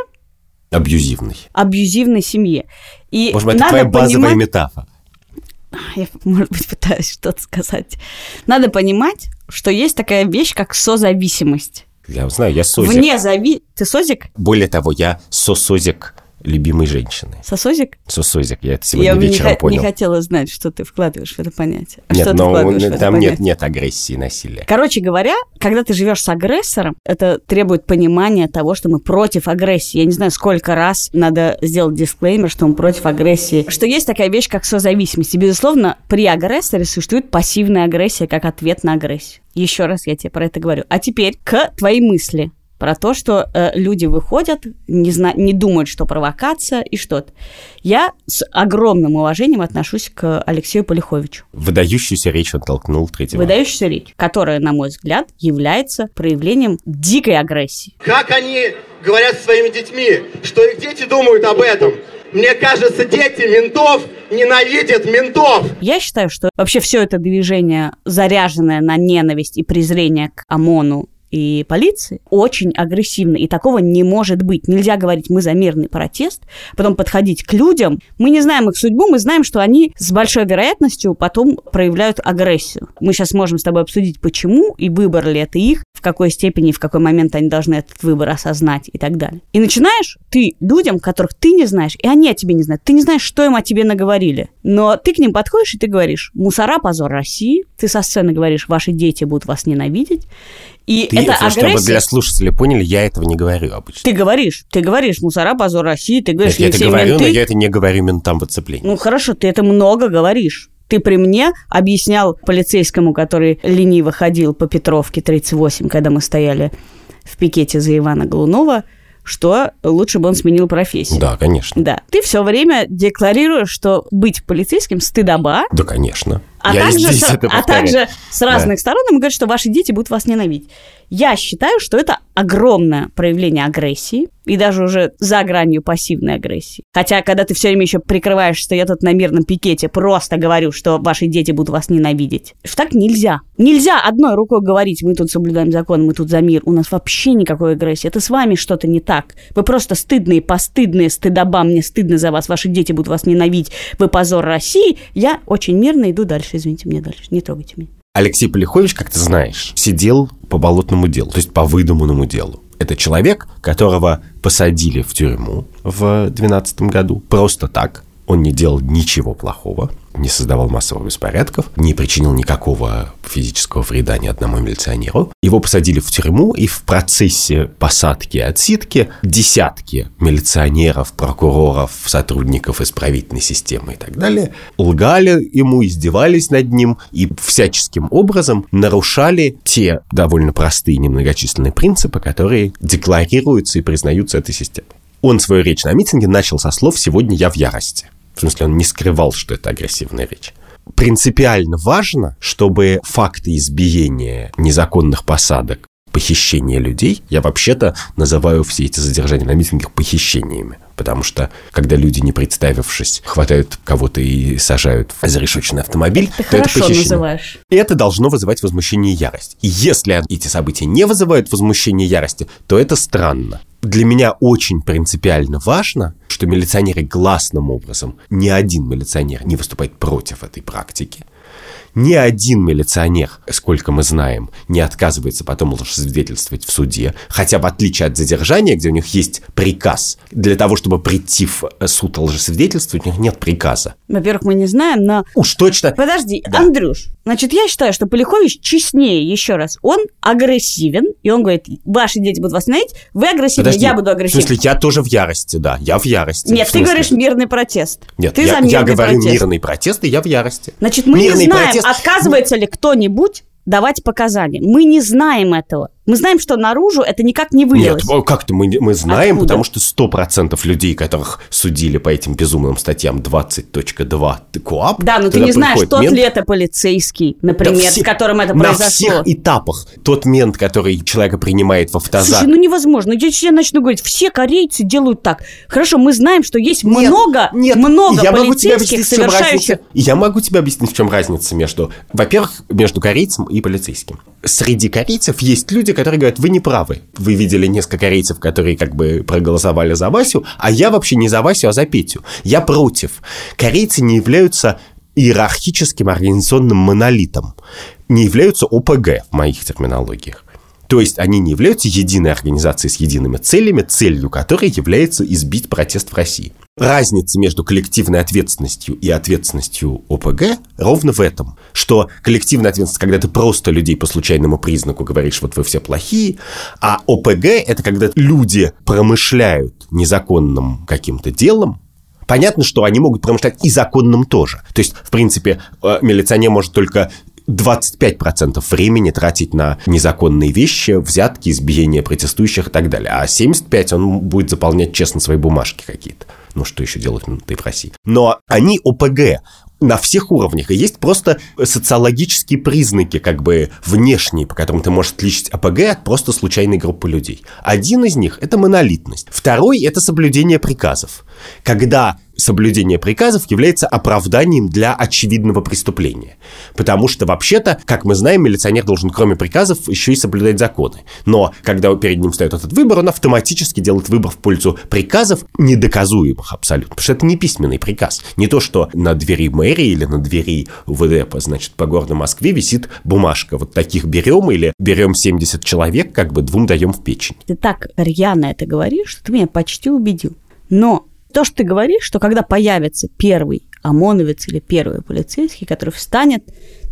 абьюзивной, абьюзивной семье. И Может быть, это твоя базовая понимать... метафора я, может быть, пытаюсь что-то сказать. Надо понимать, что есть такая вещь, как созависимость. Я знаю, я созик. Вне зави... Ты созик? Более того, я сосозик любимой женщины. Сосозик? Сосозик, я это сегодня я вечером не понял. Я не хотела знать, что ты вкладываешь в это понятие. Нет, что но там нет, нет агрессии, насилия. Короче говоря, когда ты живешь с агрессором, это требует понимания того, что мы против агрессии. Я не знаю, сколько раз надо сделать дисклеймер, что мы против агрессии. Что есть такая вещь, как созависимость. И, безусловно, при агрессоре существует пассивная агрессия как ответ на агрессию. Еще раз я тебе про это говорю. А теперь к твоей мысли про то, что э, люди выходят, не, зна- не думают, что провокация и что-то. Я с огромным уважением отношусь к Алексею Полиховичу. Выдающуюся речь он толкнул третьего. Выдающуюся речь, которая, на мой взгляд, является проявлением дикой агрессии. Как они говорят своими детьми, что их дети думают об этом? Мне кажется, дети ментов ненавидят ментов. Я считаю, что вообще все это движение, заряженное на ненависть и презрение к ОМОНу и полиции очень агрессивно, и такого не может быть. Нельзя говорить, мы за мирный протест, потом подходить к людям. Мы не знаем их судьбу, мы знаем, что они с большой вероятностью потом проявляют агрессию. Мы сейчас можем с тобой обсудить, почему, и выбор ли это их, в какой степени, в какой момент они должны этот выбор осознать и так далее. И начинаешь ты людям, которых ты не знаешь, и они о тебе не знают. Ты не знаешь, что им о тебе наговорили. Но ты к ним подходишь, и ты говоришь, мусора, позор России. Ты со сцены говоришь, ваши дети будут вас ненавидеть. И это агрессия... Чтобы для слушателей поняли, я этого не говорю обычно. Ты говоришь, ты говоришь, мусора, позор России, ты говоришь, Нет, я это говорю, менты. но я это не говорю ментам в отцеплении. Ну хорошо, ты это много говоришь. Ты при мне объяснял полицейскому, который лениво ходил по Петровке 38, когда мы стояли в пикете за Ивана Голунова, что лучше бы он сменил профессию. Да, конечно. Да. Ты все время декларируешь, что быть полицейским стыдоба. Да, конечно. А, Я также, с, а также с разных Да. сторон им говорят, что ваши дети будут вас ненавидеть. Я считаю, что это огромное проявление агрессии, и даже уже за гранью пассивной агрессии. Хотя, когда ты все время еще прикрываешь, что я тут на мирном пикете просто говорю, что ваши дети будут вас ненавидеть. Что так нельзя. Нельзя одной рукой говорить, мы тут соблюдаем закон, мы тут за мир. У нас вообще никакой агрессии. Это с вами что-то не так. Вы просто стыдные, постыдные, стыдоба, мне стыдно за вас, ваши дети будут вас ненавидеть, вы позор России. Я очень мирно иду дальше, извините меня дальше, не трогайте меня. Алексей Полихович, как ты знаешь, сидел по болотному делу, то есть по выдуманному делу. Это человек, которого посадили в тюрьму в 2012 году просто так. Он не делал ничего плохого. Не создавал массовых беспорядков, не причинил никакого физического вреда ни одному милиционеру. Его посадили в тюрьму, и в процессе посадки и отсидки десятки милиционеров, прокуроров, сотрудников исправительной системы и так далее лгали ему, издевались над ним и всяческим образом нарушали те довольно простые немногочисленные принципы, которые декларируются и признаются этой системой. Он свою речь на митинге начал со слов «сегодня я в ярости». В смысле, он не скрывал, что это агрессивная речь. Принципиально важно, чтобы факты избиения незаконных посадок, похищения людей, я вообще-то называю все эти задержания на митингах похищениями. Потому что, когда люди, не представившись, хватают кого-то и сажают в зарешочный автомобиль, Ты то это похищение. называешь. Это должно вызывать возмущение и ярость. И если эти события не вызывают возмущения и ярости, то это странно. Для меня очень принципиально важно, что милиционеры гласным образом, ни один милиционер не выступает против этой практики. Ни один милиционер, сколько мы знаем, не отказывается потом лжесвидетельствовать в суде. Хотя в отличие от задержания, где у них есть приказ, для того, чтобы прийти в суд лжесвидетельствовать, у них нет приказа. Во-первых, мы не знаем, но... Уж точно Подожди, Да. Андрюш, значит, я считаю, что Полихович честнее, еще раз. Он агрессивен, и он говорит, ваши дети будут вас ненавидеть, вы агрессивны, Подожди, я буду В агрессивен. смысле, я тоже в ярости, да, я в ярости. Нет, В ты говоришь мирный протест. Нет, ты я, за мирный я говорю протест. мирный протест, и я в ярости. Значит, мы Мирный не знаем, протест- отказывается ли кто-нибудь давать показания. Мы не знаем этого. Мы знаем, что наружу это никак не Нет, вылилось. о, как-то мы, мы знаем, Откуда? потому что 100% людей, которых судили по этим безумным статьям 20.2 КОАП... Да, но ты не знаешь, тот мент- ли это полицейский, Да например, все- с которым это на произошло. всех этапах. Тот мент, который человека принимает в автозак... Слушай, ну невозможно. Я сейчас начну говорить, все корейцы делают так. Хорошо, мы знаем, что есть много, нет, много я могу полицейских, чем совершающих... Я могу тебе объяснить, в чем разница между, во-первых, между корейцем и полицейским. Среди корейцев есть люди, которые говорят, вы не правы. Вы видели несколько корейцев, которые как бы проголосовали за Васю, а я вообще не за Васю, а за Петю. Я против. Корейцы не являются иерархическим организационным монолитом, не являются ОПГ в моих терминологиях. То есть они не являются единой организацией с едиными целями, целью которой является избить протест в России. Разница между коллективной ответственностью и ответственностью ОПГ ровно в этом, что коллективная ответственность, когда ты просто людей по случайному признаку говоришь, вот вы все плохие, а ОПГ – это когда люди промышляют незаконным каким-то делом, Понятно, что они могут промышлять и законным тоже. То есть, в принципе, э, милиционер может только 25% времени тратить на незаконные вещи, взятки, избиения протестующих и так далее. А 75% он будет заполнять честно свои бумажки какие-то. Ну, что еще делать ты в России? Но они ОПГ на всех уровнях. И есть просто социологические признаки, как бы внешние, по которым ты можешь отличить АПГ от просто случайной группы людей. Один из них – это монолитность. Второй – это соблюдение приказов. Когда соблюдение приказов является оправданием для очевидного преступления. Потому что, вообще-то, как мы знаем, милиционер должен, кроме приказов, еще и соблюдать законы. Но, когда перед ним стоит этот выбор, он автоматически делает выбор в пользу приказов, недоказуемых абсолютно. Потому что это не письменный приказ. Не то, что на двери мэрии или на двери УВД, значит, по городу Москве висит бумажка. Вот таких берем или берем 70 человек, как бы двум даем в печень. Ты так рьяно это говоришь, что ты меня почти убедил. Но то, что ты говоришь, что когда появится первый ОМОНовец или первый полицейский, который встанет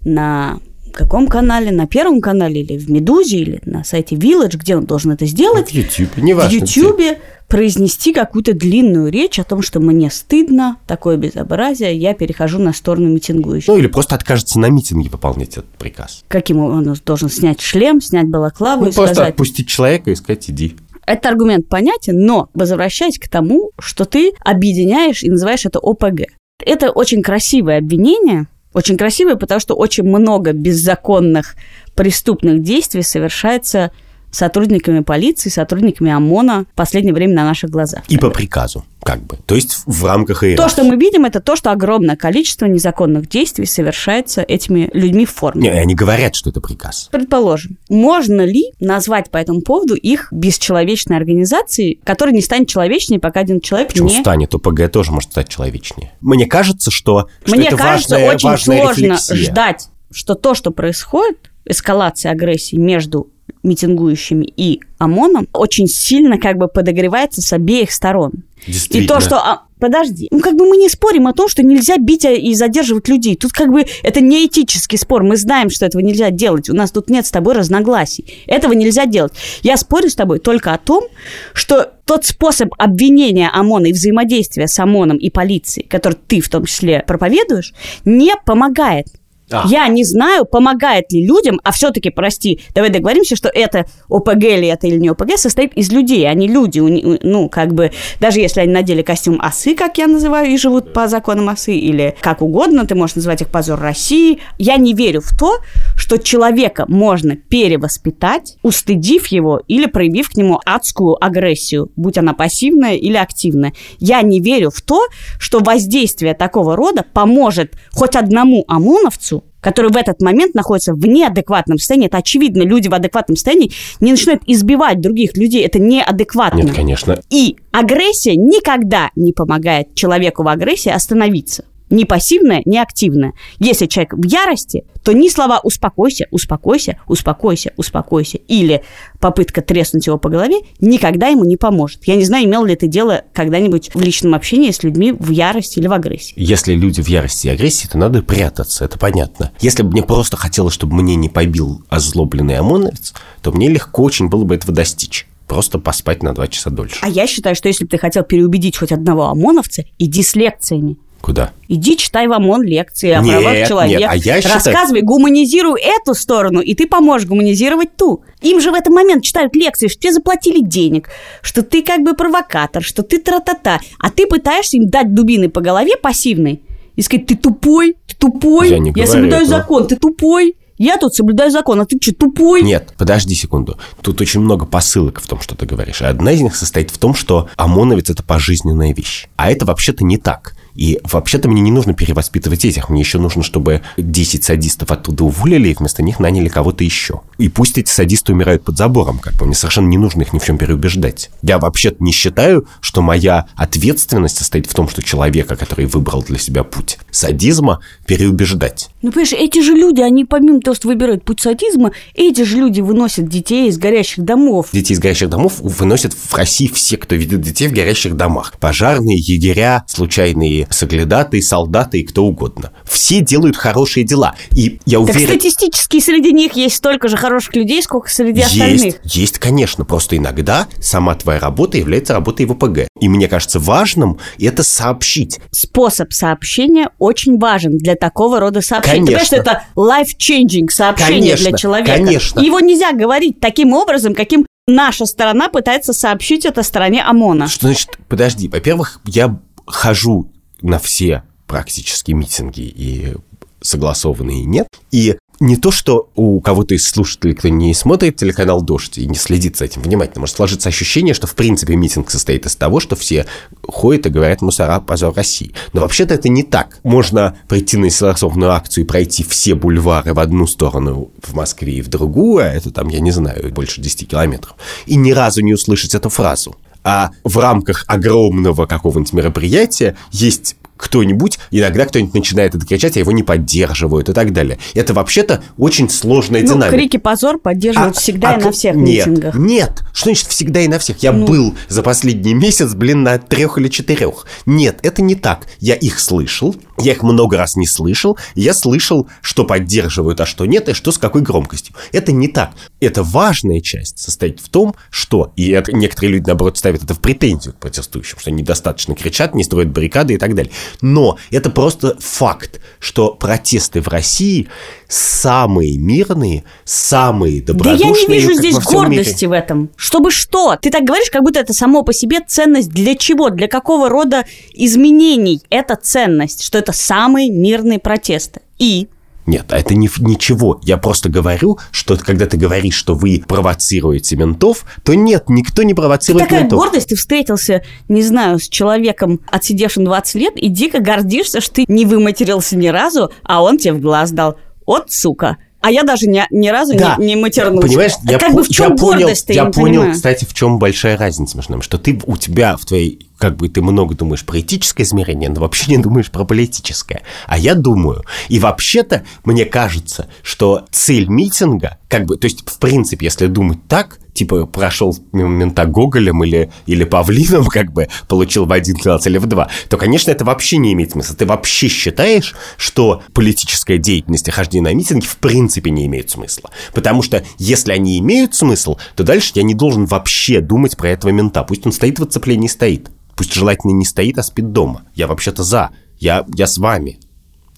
на каком канале, на Первом канале или в Медузе, или на сайте Village, где он должен это сделать, В Ютьюбе, в неважно. где. Ютьюбе произнести какую-то длинную речь о том, что мне стыдно, такое безобразие, я перехожу на сторону митингующих. Ну, или просто откажется на митинге выполнять этот приказ. Каким он должен снять шлем, снять балаклаву Ну, и просто сказать... отпустить человека и сказать, иди. Этот аргумент понятен, но возвращаясь к тому, что ты объединяешь и называешь это ОПГ. Это очень красивое обвинение, очень красивое, потому что очень много беззаконных преступных действий совершается сотрудниками полиции, сотрудниками ОМОНа в последнее время на наших глазах. И по приказу, как бы. То есть в рамках иерархии. То, что мы видим, это то, что огромное количество незаконных действий совершается этими людьми в форме. Не, они говорят, что это приказ. Предположим, можно ли назвать по этому поводу их бесчеловечной организацией, которая не станет человечней, пока один человек Почему не... станет? ОПГ тоже может стать человечнее. Мне кажется, что, что Мне это кажется, важная, очень важная сложно рефлексия. ждать, что то, что происходит, эскалация агрессии между митингующими и ОМОНом, очень сильно как бы подогревается с обеих сторон. И то, что... а, подожди. Ну, как бы мы не спорим о том, что нельзя бить и задерживать людей. Тут как бы это не этический спор. Мы знаем, что этого нельзя делать. У нас тут нет с тобой разногласий. Этого нельзя делать. Я спорю с тобой только о том, что тот способ обвинения ОМОНа и взаимодействия с ОМОНом и полицией, который ты в том числе проповедуешь, не помогает. А. Я не знаю, помогает ли людям, а все-таки, прости, давай договоримся, что это ОПГ или это или не ОПГ состоит из людей, они люди, ну, как бы, даже если они надели костюм осы, как я называю, и живут по законам осы, или как угодно, ты можешь называть их позор России, я не верю в то, что человека можно перевоспитать, устыдив его или проявив к нему адскую агрессию, будь она пассивная или активная. Я не верю в то, что воздействие такого рода поможет хоть одному ОМОНовцу который в этот момент находится в неадекватном состоянии. Это очевидно, люди в адекватном состоянии не начинают избивать других людей. Это неадекватно. Нет, конечно. И агрессия никогда не помогает человеку в агрессии остановиться не пассивное, не активное. Если человек в ярости, то ни слова «успокойся», «успокойся», «успокойся», «успокойся» или попытка треснуть его по голове никогда ему не поможет. Я не знаю, имел ли ты дело когда-нибудь в личном общении с людьми в ярости или в агрессии. Если люди в ярости и агрессии, то надо прятаться, это понятно. Если бы мне просто хотелось, чтобы мне не побил озлобленный ОМОНовец, то мне легко очень было бы этого достичь просто поспать на два часа дольше. А я считаю, что если бы ты хотел переубедить хоть одного ОМОНовца, иди с лекциями. Куда? Иди читай в ОМОН лекции о нет, правах человека. Нет, а я считаю... Рассказывай, гуманизируй эту сторону, и ты поможешь гуманизировать ту. Им же в этот момент читают лекции, что тебе заплатили денег, что ты как бы провокатор, что ты тра-та-та. А ты пытаешься им дать дубины по голове пассивной и сказать, ты тупой, ты тупой, я, не я соблюдаю этого. закон, ты тупой. Я тут соблюдаю закон, а ты что, тупой? Нет, подожди секунду. Тут очень много посылок в том, что ты говоришь. Одна из них состоит в том, что ОМОНовец – это пожизненная вещь. А это вообще-то не так. И вообще-то мне не нужно перевоспитывать этих, мне еще нужно, чтобы 10 садистов оттуда уволили, и вместо них наняли кого-то еще. И пусть эти садисты умирают под забором, как бы, мне совершенно не нужно их ни в чем переубеждать. Я вообще-то не считаю, что моя ответственность состоит в том, что человека, который выбрал для себя путь садизма, переубеждать. Ну, понимаешь, эти же люди, они помимо того, что выбирают путь садизма, эти же люди выносят детей из горящих домов. Детей из горящих домов выносят в России все, кто видит детей в горящих домах. Пожарные, егеря, случайные соглядатые, солдаты и кто угодно. Все делают хорошие дела. И я уверен... Так статистически среди них есть столько же хороших людей, сколько среди есть, остальных. Есть, конечно. Просто иногда сама твоя работа является работой в ОПГ. И мне кажется важным это сообщить. Способ сообщения очень важен для такого рода сообщений. Конечно. Ты что это life-changing сообщение конечно, для человека. Конечно. Его нельзя говорить таким образом, каким наша сторона пытается сообщить это стороне ОМОНа. Что значит, подожди, во-первых, я хожу на все практически митинги и согласованные нет. И не то, что у кого-то из слушателей, кто не смотрит телеканал «Дождь» и не следит за этим внимательно, может сложиться ощущение, что в принципе митинг состоит из того, что все ходят и говорят «мусора, позор России». Но вообще-то это не так. Можно прийти на согласованную акцию и пройти все бульвары в одну сторону в Москве и в другую, а это там, я не знаю, больше 10 километров, и ни разу не услышать эту фразу а в рамках огромного какого-нибудь мероприятия есть кто-нибудь, иногда кто-нибудь начинает это кричать, а его не поддерживают и так далее. Это вообще-то очень сложная ну, динамика. крики позор поддерживают а, всегда а, и на всех нет, митингах. Нет, что значит всегда и на всех? Я ну. был за последний месяц, блин, на трех или четырех. Нет, это не так. Я их слышал, я их много раз не слышал, я слышал, что поддерживают, а что нет, и что с какой громкостью. Это не так. Это важная часть состоит в том, что, и некоторые люди, наоборот, ставят это в претензию к протестующим, что они недостаточно кричат, не строят баррикады и так далее. Но это просто факт, что протесты в России самые мирные, самые добродушные. Да я не вижу здесь гордости мире. в этом. Чтобы что? Ты так говоришь, как будто это само по себе ценность для чего? Для какого рода изменений это ценность? Что это самые мирные протесты? И нет, а это не, ничего. Я просто говорю, что когда ты говоришь, что вы провоцируете ментов, то нет, никто не провоцирует Такая ментов. гордость, ты встретился, не знаю, с человеком, отсидевшим 20 лет, и дико гордишься, что ты не выматерился ни разу, а он тебе в глаз дал. От сука. А я даже ни, ни разу да. не, не матернулся. Понимаешь, я, как бы в чем я понял, я понял, понимаю. кстати, в чем большая разница между нами. Что ты, у тебя в твоей как бы ты много думаешь про этическое измерение, но вообще не думаешь про политическое. А я думаю, и вообще-то мне кажется, что цель митинга, как бы, то есть, в принципе, если думать так, типа прошел мента Гоголем или, или Павлином, как бы получил в один класс или в два, то, конечно, это вообще не имеет смысла. Ты вообще считаешь, что политическая деятельность и хождение на митинги в принципе не имеет смысла. Потому что если они имеют смысл, то дальше я не должен вообще думать про этого мента. Пусть он стоит в оцеплении, стоит. Пусть желательно не стоит, а спит дома. Я вообще-то за. Я, я с вами.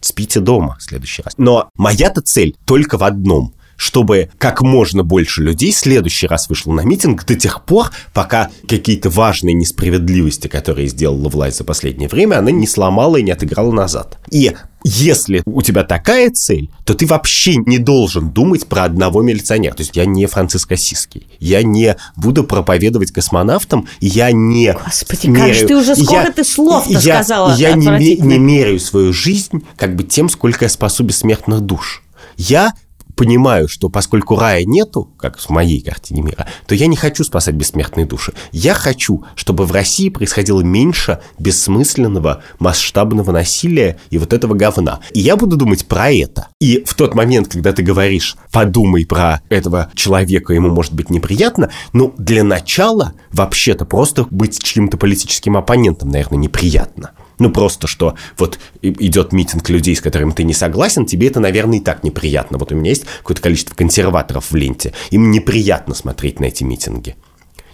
Спите дома в следующий раз. Но моя-то цель только в одном чтобы как можно больше людей в следующий раз вышло на митинг до тех пор, пока какие-то важные несправедливости, которые сделала власть за последнее время, она не сломала и не отыграла назад. И если у тебя такая цель, то ты вообще не должен думать про одного милиционера. То есть я не Франциск Осиский. Я не буду проповедовать космонавтам, я не... Господи, меряю, как же ты уже сколько я, ты слов-то я, сказала Я не, не меряю свою жизнь как бы тем, сколько я спасу бессмертных душ. Я понимаю, что поскольку рая нету, как в моей картине мира, то я не хочу спасать бессмертные души. Я хочу, чтобы в России происходило меньше бессмысленного масштабного насилия и вот этого говна. И я буду думать про это. И в тот момент, когда ты говоришь, подумай про этого человека, ему может быть неприятно, ну, для начала, вообще-то, просто быть чьим-то политическим оппонентом, наверное, неприятно. Ну, просто что вот идет митинг людей, с которыми ты не согласен, тебе это, наверное, и так неприятно. Вот у меня есть какое-то количество консерваторов в ленте. Им неприятно смотреть на эти митинги.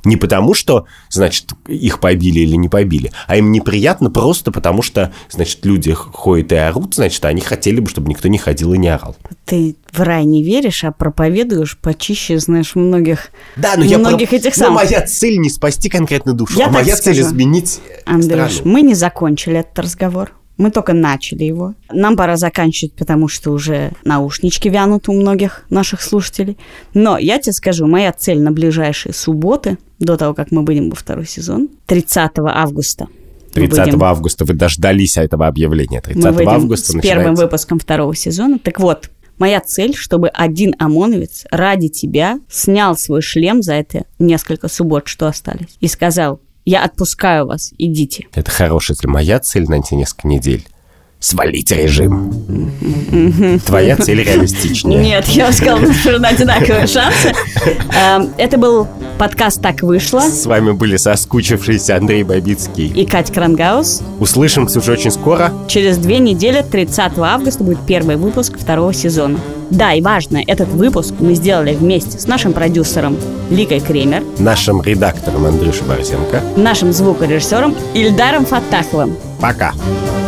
Не потому, что, значит, их побили или не побили, а им неприятно просто потому, что, значит, люди ходят и орут, значит, они хотели бы, чтобы никто не ходил и не орал. Ты в рай не веришь, а проповедуешь почище, знаешь, многих, да, но многих я про... этих самых. Но моя цель не спасти конкретную душу, я а моя скажу. цель изменить Андрюш, страну. мы не закончили этот разговор. Мы только начали его. Нам пора заканчивать, потому что уже наушнички вянут у многих наших слушателей. Но я тебе скажу, моя цель на ближайшие субботы, до того, как мы выйдем во второй сезон, 30 августа. 30 будем... августа вы дождались этого объявления. 30 мы августа с начинается... первым выпуском второго сезона. Так вот, моя цель, чтобы один ОМОНовец ради тебя снял свой шлем за это несколько суббот, что остались, и сказал, я отпускаю вас, идите. Это хорошая цель. Моя цель на эти несколько недель свалить режим. Твоя цель реалистичнее. Нет, я что на одинаковые шансы. Эм, это был подкаст «Так вышло». С вами были соскучившиеся Андрей Бабицкий и Катя Крангаус. Услышимся уже очень скоро. Через две недели, 30 августа, будет первый выпуск второго сезона. Да, и важно, этот выпуск мы сделали вместе с нашим продюсером Ликой Кремер, нашим редактором Андрюшей Борзенко, нашим звукорежиссером Ильдаром Фатаховым. Пока! Пока!